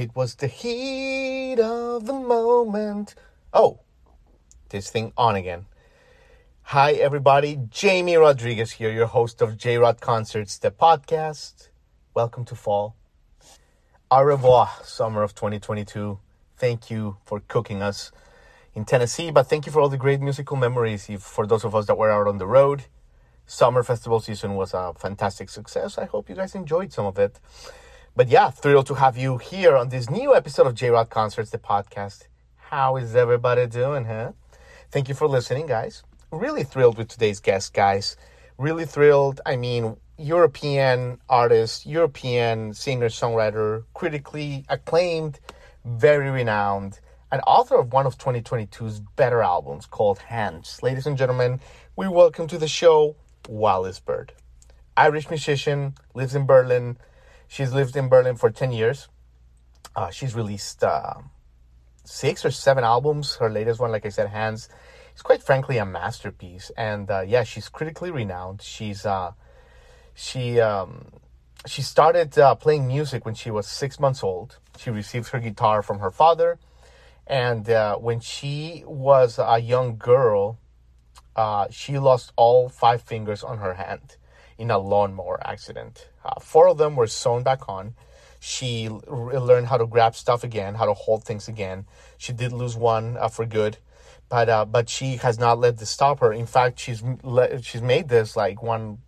It was the heat of the moment. Oh, this thing on again. Hi, everybody. Jamie Rodriguez here, your host of J Rod Concerts, the podcast. Welcome to fall. Au revoir, summer of 2022. Thank you for cooking us in Tennessee, but thank you for all the great musical memories for those of us that were out on the road. Summer festival season was a fantastic success. I hope you guys enjoyed some of it. But yeah, thrilled to have you here on this new episode of J Rod Concerts, the podcast. How is everybody doing, huh? Thank you for listening, guys. Really thrilled with today's guest, guys. Really thrilled. I mean, European artist, European singer, songwriter, critically acclaimed, very renowned, and author of one of 2022's better albums called Hands. Ladies and gentlemen, we welcome to the show Wallis Bird. Irish musician, lives in Berlin, She's lived in Berlin for 10 years. Uh, she's released uh, six or seven albums. Her latest one, like I said, Hands, is quite frankly a masterpiece. And uh, yeah, she's critically renowned. She's uh, she um, she started uh, playing music when she was six months old. She received her guitar from her father, and uh, when she was a young girl, she lost all five fingers on her hand in a lawnmower accident. Uh, four of them were sewn back on. She learned how to grab stuff again, how to hold things again. She did lose one uh, for good, but uh, but she has not let this stop her. In fact, she's le- she's made this like one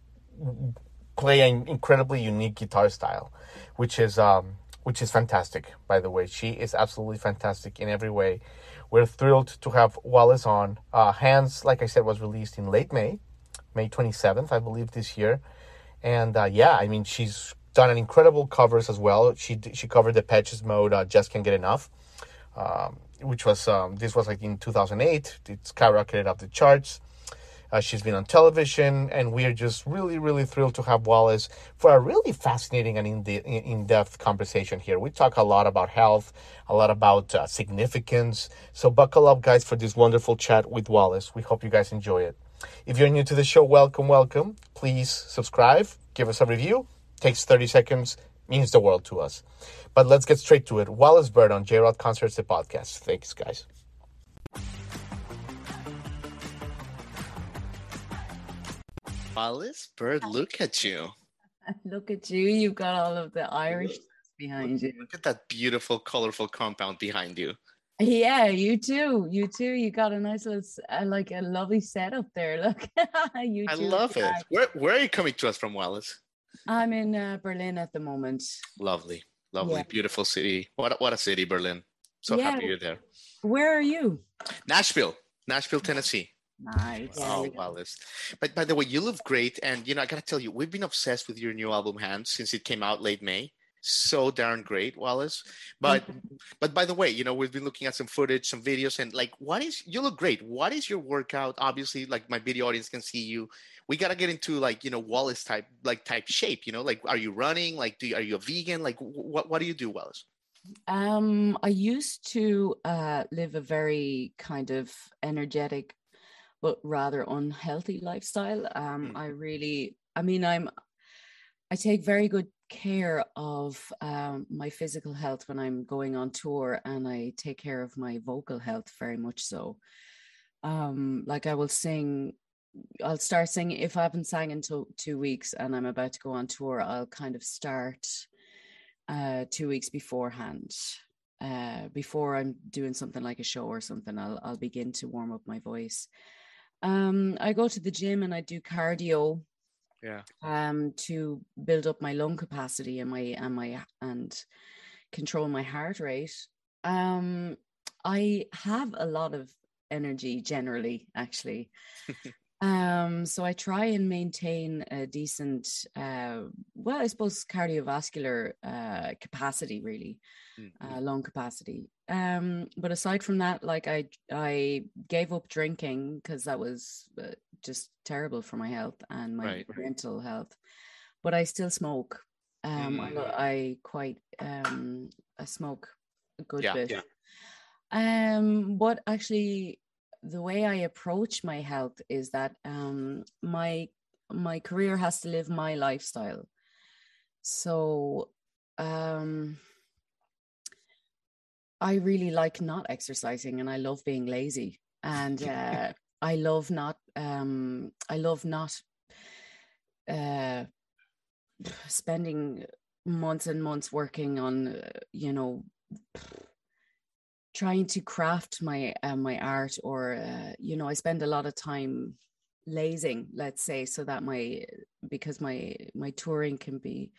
play an incredibly unique guitar style, which is um, which is fantastic. By the way, she is absolutely fantastic in every way. We're thrilled to have Wallis on. Uh, Hands, like I said, was released in late May, May 27th, I believe, this year. And uh, yeah, I mean, she's done an incredible covers as well. She she covered the Depeche Mode, uh, Just Can't Get Enough, um, which was um, this was like in 2008. It skyrocketed up the charts. Uh, she's been on television, and we are just really, really thrilled to have Wallis for a really fascinating and in depth conversation here. We talk a lot about health, a lot about uh, significance. So, buckle up, guys, for this wonderful chat with Wallis. We hope you guys enjoy it. If you're new to the show, welcome, welcome. Please subscribe, give us a review. Takes 30 seconds, means the world to us. But let's get straight to it. Wallis Bird on J Rod Concerts, the podcast. Thanks, guys. Wallis Bird, look at you. Look at you. You've got all of the Irish behind you. Look at that beautiful, colorful compound behind you. Yeah, you too. You too. You got a nice little, uh, like a lovely setup there. Look, you. I love it. Where Where are you coming to us from, Wallis? I'm in uh, Berlin at the moment. Lovely, lovely, yeah. beautiful city. What What a city, Berlin. So yeah. happy you're there. Where are you? Nashville, Nashville, Tennessee. Nice. Oh, Wallis. But by the way, you look great. And, you know, I got to tell you, we've been obsessed with your new album, Hands, since it came out late May so darn great, Wallis. But but by the way, you know, we've been looking at some footage, some videos, and like what is you look great. What is your workout? Obviously, like my video audience can see you. We gotta get into like, you know, Wallis type like type shape, you know, like are you running? Like do you, are you a vegan? Like what what do you do, Wallis? Um, I used to uh live a very kind of energetic but rather unhealthy lifestyle. Um, mm. I really I mean I'm I take very good care of um, my physical health when I'm going on tour, and I take care of my vocal health very much so. Um, like I will sing, I'll start singing if I haven't sang in two, weeks and I'm about to go on tour. I'll kind of start uh, two weeks beforehand. Uh, before I'm doing something like a show or something, I'll I'll begin to warm up my voice. Um, I go to the gym and I do cardio yeah um to build up my lung capacity and my and my and control my heart rate um i have a lot of energy generally actually Um, so I try and maintain a decent, uh, well, I suppose cardiovascular uh, capacity, really, Mhm. uh, lung capacity. Um, but aside from that, like I, I gave up drinking because that was uh, just terrible for my health and my Right. mental health. But I still smoke. Um, I, Mm. I quite, um, I smoke a good Yeah, bit. yeah. Um, but actually, the way I approach my health is that um, my my career has to live my lifestyle. So, um, I really like not exercising, and I love being lazy, and uh, I love not um, I love not uh, spending months and months working on uh, you know trying to craft my uh, my art or uh, you know i spend a lot of time lazing let's say so that my because my my touring can be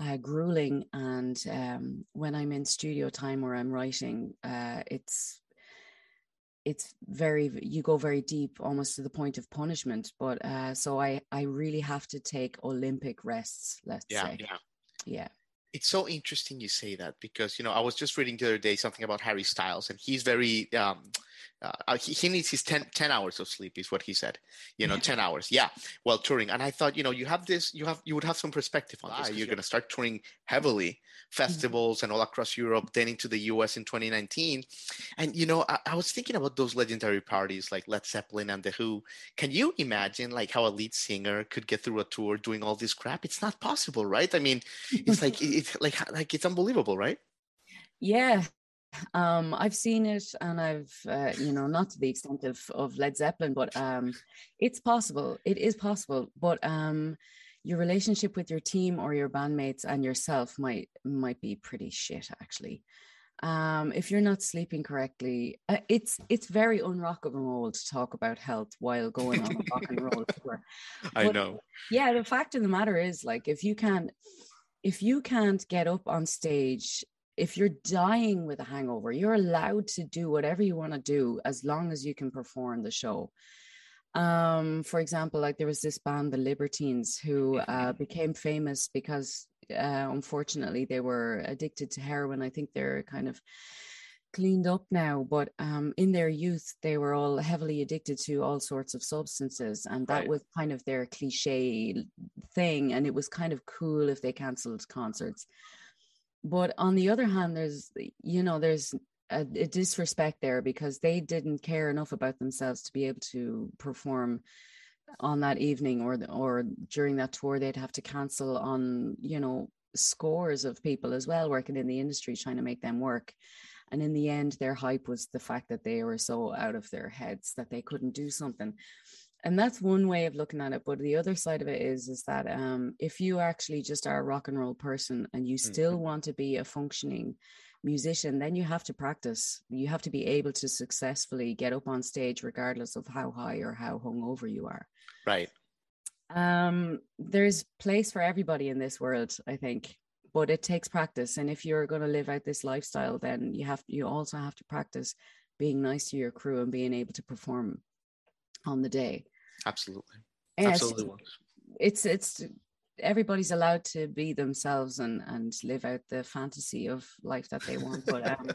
uh, grueling and um, when i'm in studio time or i'm writing uh, it's it's very you go very deep almost to the point of punishment but uh, so i i really have to take olympic rests let's Yeah, say yeah. yeah It's so interesting you say that because you know I was just reading the other day something about Harry Styles and he's very um, Uh, uh, he, he needs his 10, 10 hours of sleep is what he said you know 10 hours. Yeah. While touring and i thought you know you have this you have you would have some perspective on this ah, 'cause you're going to start touring heavily mm-hmm. festivals and all across europe then into the us in 2019 and you know I, I was thinking about those legendary parties like led zeppelin and the who. Can you imagine like how a lead singer could get through a tour doing all this crap? It's not possible right? I mean it's like it, it's like like it's unbelievable right? Yeah, um, I've seen it, and I've uh, you know not to the extent of of Led Zeppelin, but um, it's possible. It is possible, but um, your relationship with your team or your bandmates and yourself might might be pretty shit actually. Um, if you're not sleeping correctly, uh, it's it's very unrock and roll to talk about health while going on a rock and roll tour. i But- know yeah the fact of the matter is like if you can't if you can't get up on stage if you're dying with a hangover you're allowed to do whatever you want to do as long as you can perform the show. Um for example like there was this band the libertines who uh became famous because uh unfortunately they were addicted to heroin. I think they're kind of cleaned up now but um in their youth they were all heavily addicted to all sorts of substances and that Right. was kind of their cliche thing and it was kind of cool if they canceled concerts but on the other hand there's you know there's a, a disrespect there because they didn't care enough about themselves to be able to perform on that evening or or during that tour. They'd have to cancel on you know scores of people as well working in the industry trying to make them work. And in the end their hype was the fact that they were so out of their heads that they couldn't do something and that's one way of looking at it but the other side of it is is that um, if you actually just are a rock and roll person and you still want to be a functioning musician then you have to practice. You have to be able to successfully get up on stage regardless of how high or how hungover you are. Right. Um there's place for everybody in this world i think but it takes practice. And if you're going to live out this lifestyle then you have you also have to practice being nice to your crew and being able to perform on the day absolutely. It's- absolutely. It's it's everybody's allowed to be themselves and and live out the fantasy of life that they want but um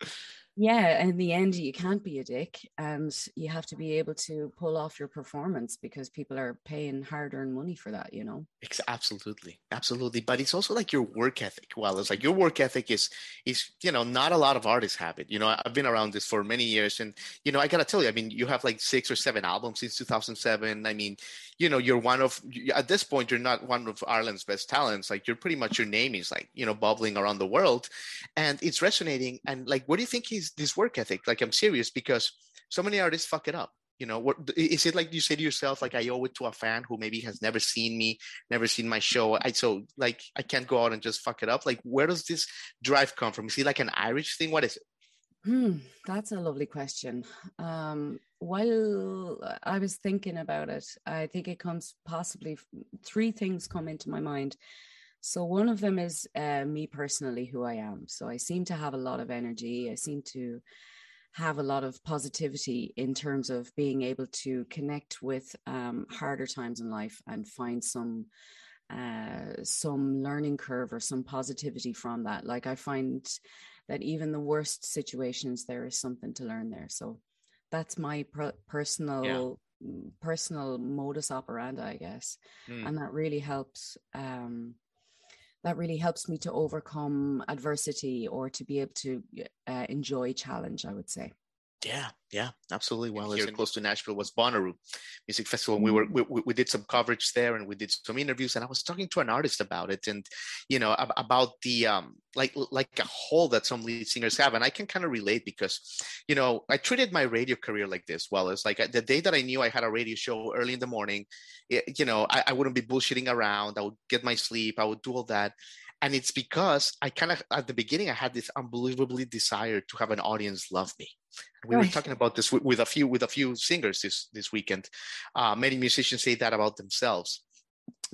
yeah in the end you can't be a dick and you have to be able to pull off your performance because people are paying hard-earned money for that you know? Ex- absolutely absolutely but it's also like your work ethic well it's like your work ethic is is you know not a lot of artists have it you know i've been around this for many years and you know i gotta tell you i mean you have like six or seven albums since 2007 i mean you know you're one of at this point you're not one of ireland's best talents like you're pretty much your name is like you know bubbling around the world and it's resonating and like what do you think is this work ethic like i'm serious because so many artists fuck it up you know? What is it like you say to yourself like i owe it to a fan who maybe has never seen me never seen my show i so like i can't go out and just fuck it up like where does this drive come from? Is it like an irish thing? What is it? Hmm, that's a lovely question. Um, while I was thinking about it, I think it comes possibly three things come into my mind. So one of them is uh, me personally, who I am. So I seem to have a lot of energy. I seem to have a lot of positivity in terms of being able to connect with um, harder times in life and find some uh, some learning curve or some positivity from that. Like I find that even the worst situations, there is something to learn there. So that's my per- personal yeah. personal modus operandi, I guess, mm. and that really helps. Um, that really helps me to overcome adversity or to be able to uh, enjoy challenge. I would say. Yeah, yeah, absolutely. Well, here close to Nashville was Bonnaroo Music Festival. We were we, we did some coverage there, and we did some interviews. And I was talking to an artist about it, and you know about the um like like a hole that some lead singers have, and I can kind of relate because you know I treated my radio career like this. Well, it's like uh, the day that I knew I had a radio show early in the morning, it, you know I, I wouldn't be bullshitting around. I would get my sleep. I would do all that, and it's because I kind of at the beginning I had this unbelievably desire to have an audience love me. We were talking about this with, with, a few with a few singers this this weekend. Uh, many musicians say that about themselves.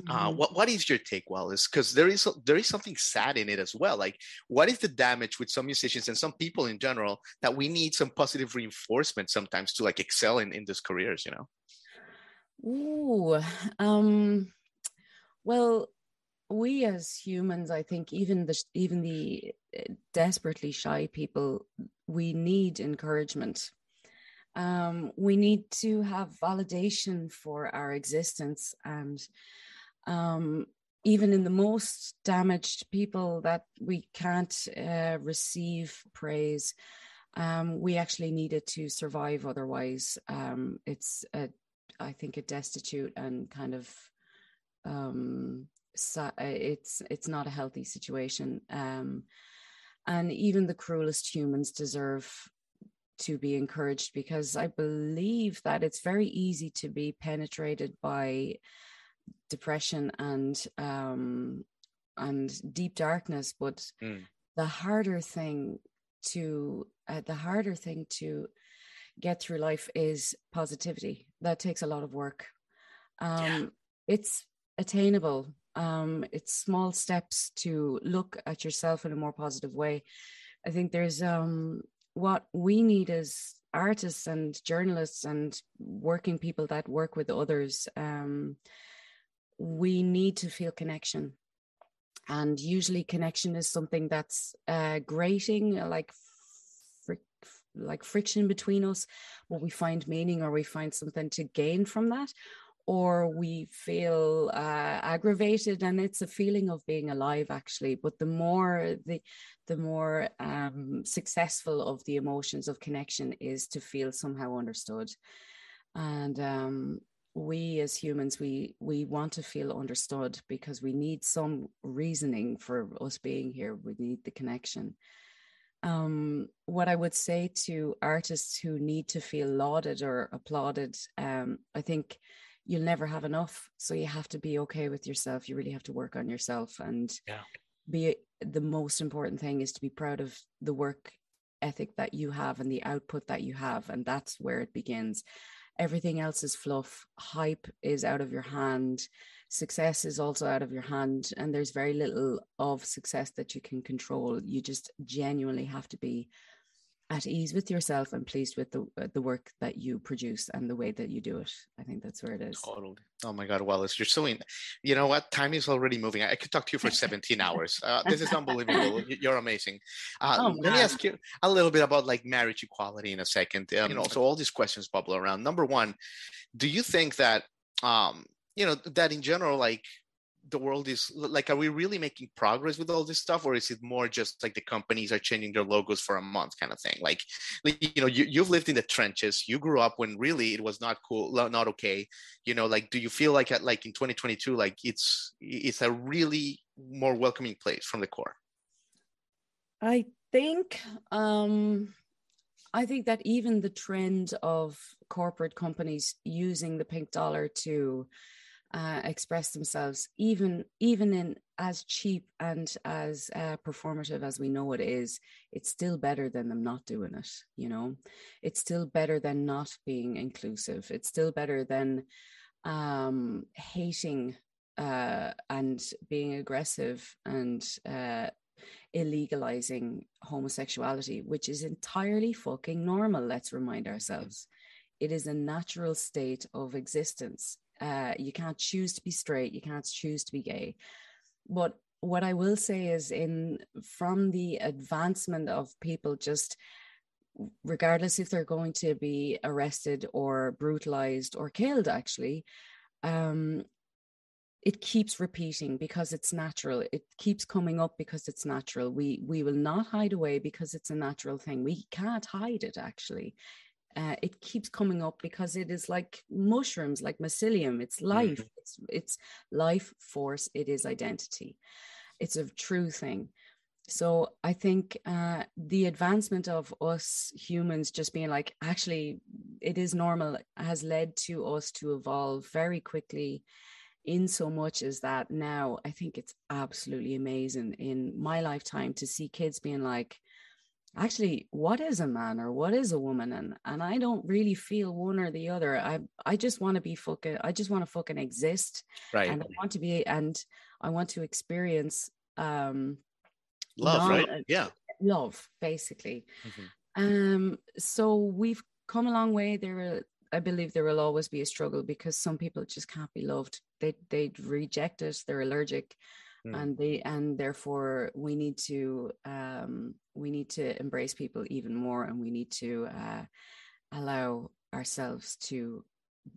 Uh, mm-hmm. what what is your take, Wallis? Because there is there is something sad in it as well. Like, what is the damage with some musicians and some people in general that we need some positive reinforcement sometimes to like excel in in these careers? You know. Ooh, um, well, we as humans, I think, even the even the eh, desperately shy people, we need encouragement. Um, we need to have validation for our existence, and um, even in the most damaged people that we can't uh, receive praise, um, we actually need it to survive. Otherwise, um, it's a, I think, a destitute and kind of um, uh, it's it's not a healthy situation um, and even the cruelest humans deserve to be encouraged because i believe that it's very easy to be penetrated by depression and um, and deep darkness but mm. the harder thing to uh, the harder thing to get through life is positivity that takes a lot of work um, yeah. it's attainable um, it's small steps to look at yourself in a more positive way. I think there's um, what we need as artists and journalists and working people that work with others. Um, we need to feel connection. And usually, connection is something that's uh, grating, like like friction between us, but we find meaning or we find something to gain from that, or we feel uh, aggravated and it's a feeling of being alive actually. But the more the the more um, successful of the emotions of connection is to feel somehow understood. And um, we as humans we we want to feel understood because we need some reasoning for us being here. We need the connection. Um, what I would say to artists who need to feel lauded or applauded, um, I think you'll never have enough. So you have to be okay with yourself. You really have to work on yourself and yeah. be the most important thing is to be proud of the work ethic that you have and the output that you have. And that's where it begins. Everything else is fluff. Hype is out of your hand. Success is also out of your hand. And there's very little of success that you can control. You just genuinely have to be at ease with yourself and pleased with the uh, the work that you produce and the way that you do it. I think that's where it is. Totally. Oh my God, Wallis, you're so in. You know what? Time is already moving. I could talk to you for 17 hours. Uh, this is unbelievable. You're amazing. Uh, oh, let me ask you a little bit about like marriage equality in a second. Um, you know, so all these questions bubble around. Number one, do you think that um, you know that in general, like the world is like are we really making progress with all this stuff or is it more just like the companies are changing their logos for a month kind of thing? Like, like you know you, you've lived in the trenches. You grew up when really it was not cool not okay. You know like do you feel like at like in 2022 like it's it's a really more welcoming place from the core? I think um I think that even the trend of corporate companies using the pink dollar to uh, express themselves, even even in as cheap and as uh, performative as we know it is. It's still better than them not doing it. You know, it's still better than not being inclusive. It's still better than um, hating uh, and being aggressive and uh, illegalizing homosexuality, which is entirely fucking normal. Let's remind ourselves. It is a natural state of existence. Uh, you can't choose to be straight, you can't choose to be gay. But what I will say is, in from the advancement of people just regardless if they're going to be arrested or brutalized or killed actually um, it keeps repeating because it's natural. It keeps coming up because it's natural. We we will not hide away because it's a natural thing. We can't hide it actually uh, it keeps coming up because it is like mushrooms like mycelium. It's life. Mm-hmm. it's it's life force. It is identity. It's a true thing. So i think uh, the advancement of us humans just being like actually it is normal has led to us to evolve very quickly in so much as that now. I think it's absolutely amazing in my lifetime to see kids being like actually what is a man or what is a woman and and i don't really feel one or the other i i just want to be fucking i just want to fucking exist right and i want to be and i want to experience um love right yeah love basically mm-hmm. um so we've come a long way there are I believe there will always be a struggle because some people just can't be loved. They they reject us. They're allergic, mm. and they and therefore we need to um, we need to embrace people even more, and we need to uh, allow ourselves to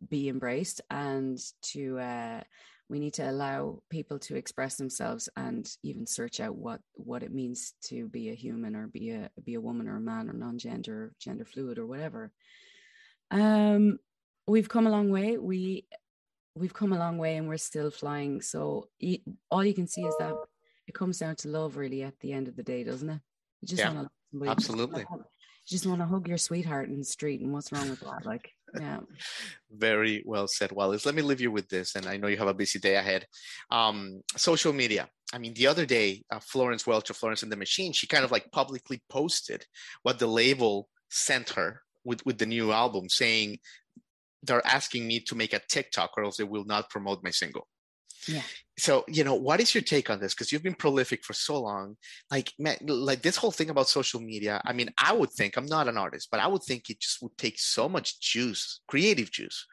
be embraced and to uh, we need to allow people to express themselves and even search out what what it means to be a human or be a be a woman or a man or non-gender gender fluid or whatever um, we've come a long way. We we've come a long way, and we're still flying. So all you can see is that it comes down to love, really, at the end of the day, doesn't it? You just yeah, want to absolutely. You just want to hug your sweetheart in the street, and what's wrong with that? Like, yeah. Very well said, Wallis. Let me leave you with this, and I know you have a busy day ahead. Um, social media. I mean, the other day, uh, Florence Welch of Florence and the Machine, she kind of like publicly posted what the label sent her with with the new album saying they're asking me to make a TikTok or else they will not promote my single. Yeah. So, you know, what is your take on this? Because you've been prolific for so long. Like, man, like this whole thing about social media. I mean, I would think I'm not an artist, but I would think it just would take so much juice, creative juice,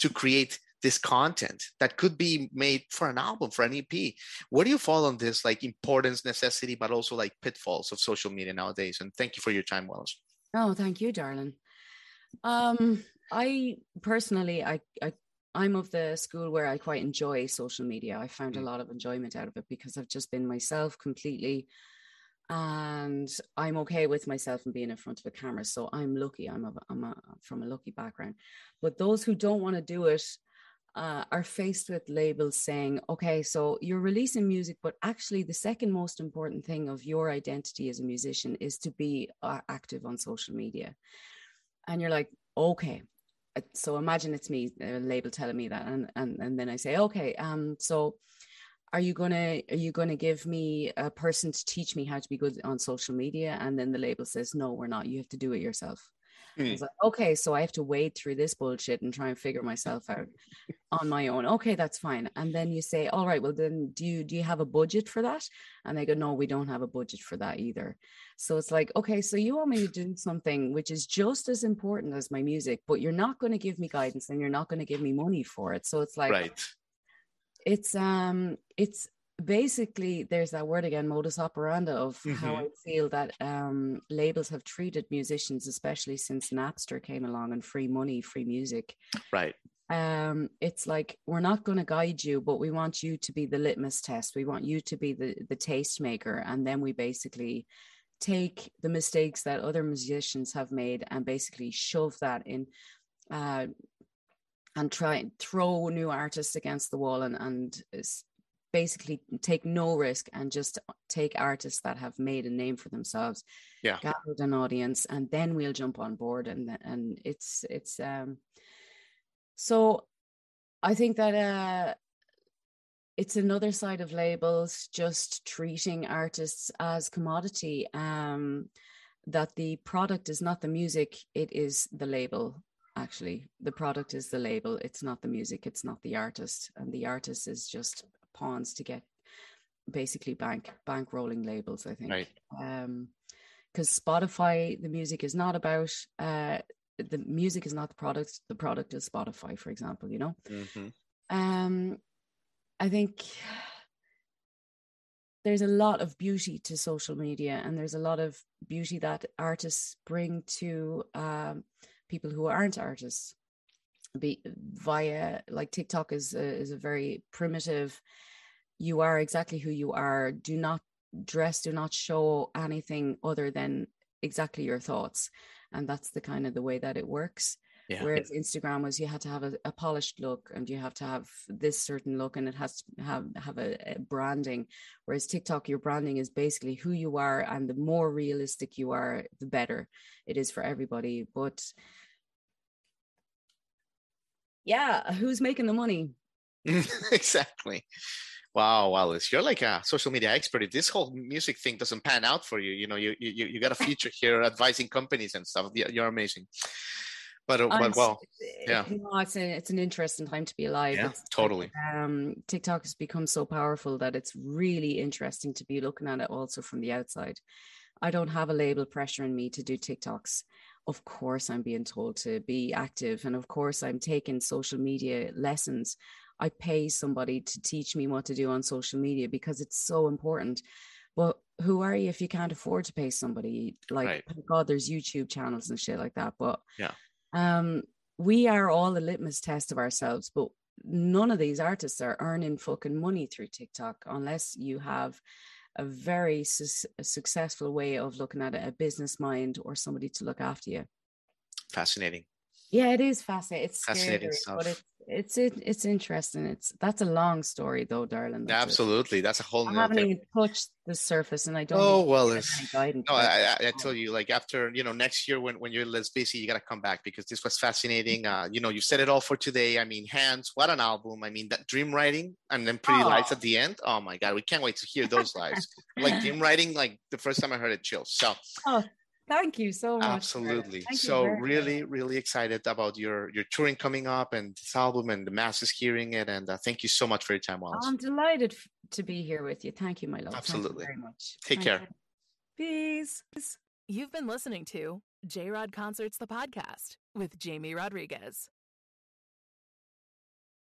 to create this content that could be made for an album, for an EP. Where do you fall on this, like importance, necessity, but also like pitfalls of social media nowadays? And thank you for your time, Wallis. Oh, thank you, darling. Um, I personally, I, I, I'm of the school where I quite enjoy social media. I found a mm. lot of enjoyment out of it because I've just been myself completely, and I'm okay with myself and being in front of a camera. So I'm lucky. I'm a, I'm a, from a lucky background. But those who don't want to do it uh, are faced with labels saying, okay, so you're releasing music, but actually, the second most important thing of your identity as a musician is to be uh, active on social media and you're like okay so imagine it's me a label telling me that and and, and then i say okay um so are you gonna are you gonna give me a person to teach me how to be good on social media and then the label says no we're not you have to do it yourself. I was like, okay, so I have to wade through this bullshit and try and figure myself out on my own. Okay, that's fine. And then you say, all right, well then do you do you have a budget for that? And they go, no, we don't have a budget for that either. So it's like, okay, so you want me to do something which is just as important as my music, but you're not going to give me guidance and you're not going to give me money for it. So it's like right. It's um it's basically there's that word again modus operandi of mm-hmm. how i feel that um, labels have treated musicians especially since napster came along and free money free music. Right. Um it's like we're not going to guide you but we want you to be the litmus test. We want you to be the the taste maker and then we basically take the mistakes that other musicians have made and basically shove that in uh and try and throw new artists against the wall and and basically take no risk and just take artists that have made a name for themselves yeah. gathered an audience and then we'll jump on board and and it's it's um so i think that uh it's another side of labels just treating artists as commodity um that the product is not the music it is the label actually. The product is the label it's not the music it's not the artist and the artist is just pawns to get basically bank bank rolling labels. I think. Right. Um, because Spotify, the music is not about uh the music is not the product. The product is Spotify, for example. You know. hmm Um, I think there's a lot of beauty to social media, and there's a lot of beauty that artists bring to um, people who aren't artists. Be via like TikTok is a, is a very primitive. You are exactly who you are. Do not dress. Do not show anything other than exactly your thoughts, and that's the kind of the way that it works. Yeah. Whereas Instagram was you had to have a, a polished look and you have to have this certain look and it has to have have a, a branding. Whereas TikTok, your branding is basically who you are, and the more realistic you are, the better it is for everybody. But yeah, who's making the money? exactly. Wow, Wallis, you're like a social media expert. If this whole music thing doesn't pan out for you, you know, you you you got a future here advising companies and stuff. You're amazing. But uh, but well, yeah. you know, it's a, it's an interesting time to be alive. yeah, It's- totally. um, TikTok has become so powerful that it's really interesting to be looking at it also from the outside. I don't have a label pressuring me to do TikToks. Of course, I'm being told to be active, and of course, I'm taking social media lessons. I pay somebody to teach me what to do on social media because it's so important. But who are you if you can't afford to pay somebody? Like, Right. thank God, there's YouTube channels and shit like that. But Yeah. um, we are all a litmus test of ourselves, but none of these artists are earning fucking money through TikTok unless you have a very su- a successful way of looking at it, a business mind or somebody to look after you. Fascinating. Yeah, it is fascinating. It's Fascinating scary, but it's it's it, it's interesting. It's that's a long story though, darling. That's it. Absolutely. That's a whole I haven't thing. even touched the surface, and I don't. Oh well, any guidance. no. I, I, I tell you, like after you know next year when when you're less busy, you gotta come back because this was fascinating. Uh, you know, you said it all for today. I mean, hands, what an album! I mean, that dream writing and then pretty lights Oh. at the end. Oh my god, we can't wait to hear those lives. like dream writing, like the first time I heard it, chills. So Oh, thank you so much. Absolutely. So really, much. really excited about your your touring coming up and this album and the masses hearing it. And uh, thank you so much for your time, Wallis. I'm delighted f- to be here with you. Thank you, my love. Thank you Absolutely. very much. Take Thank care. you. Peace. You've been listening to J Rod Concerts, the podcast with Jamie Rodriguez.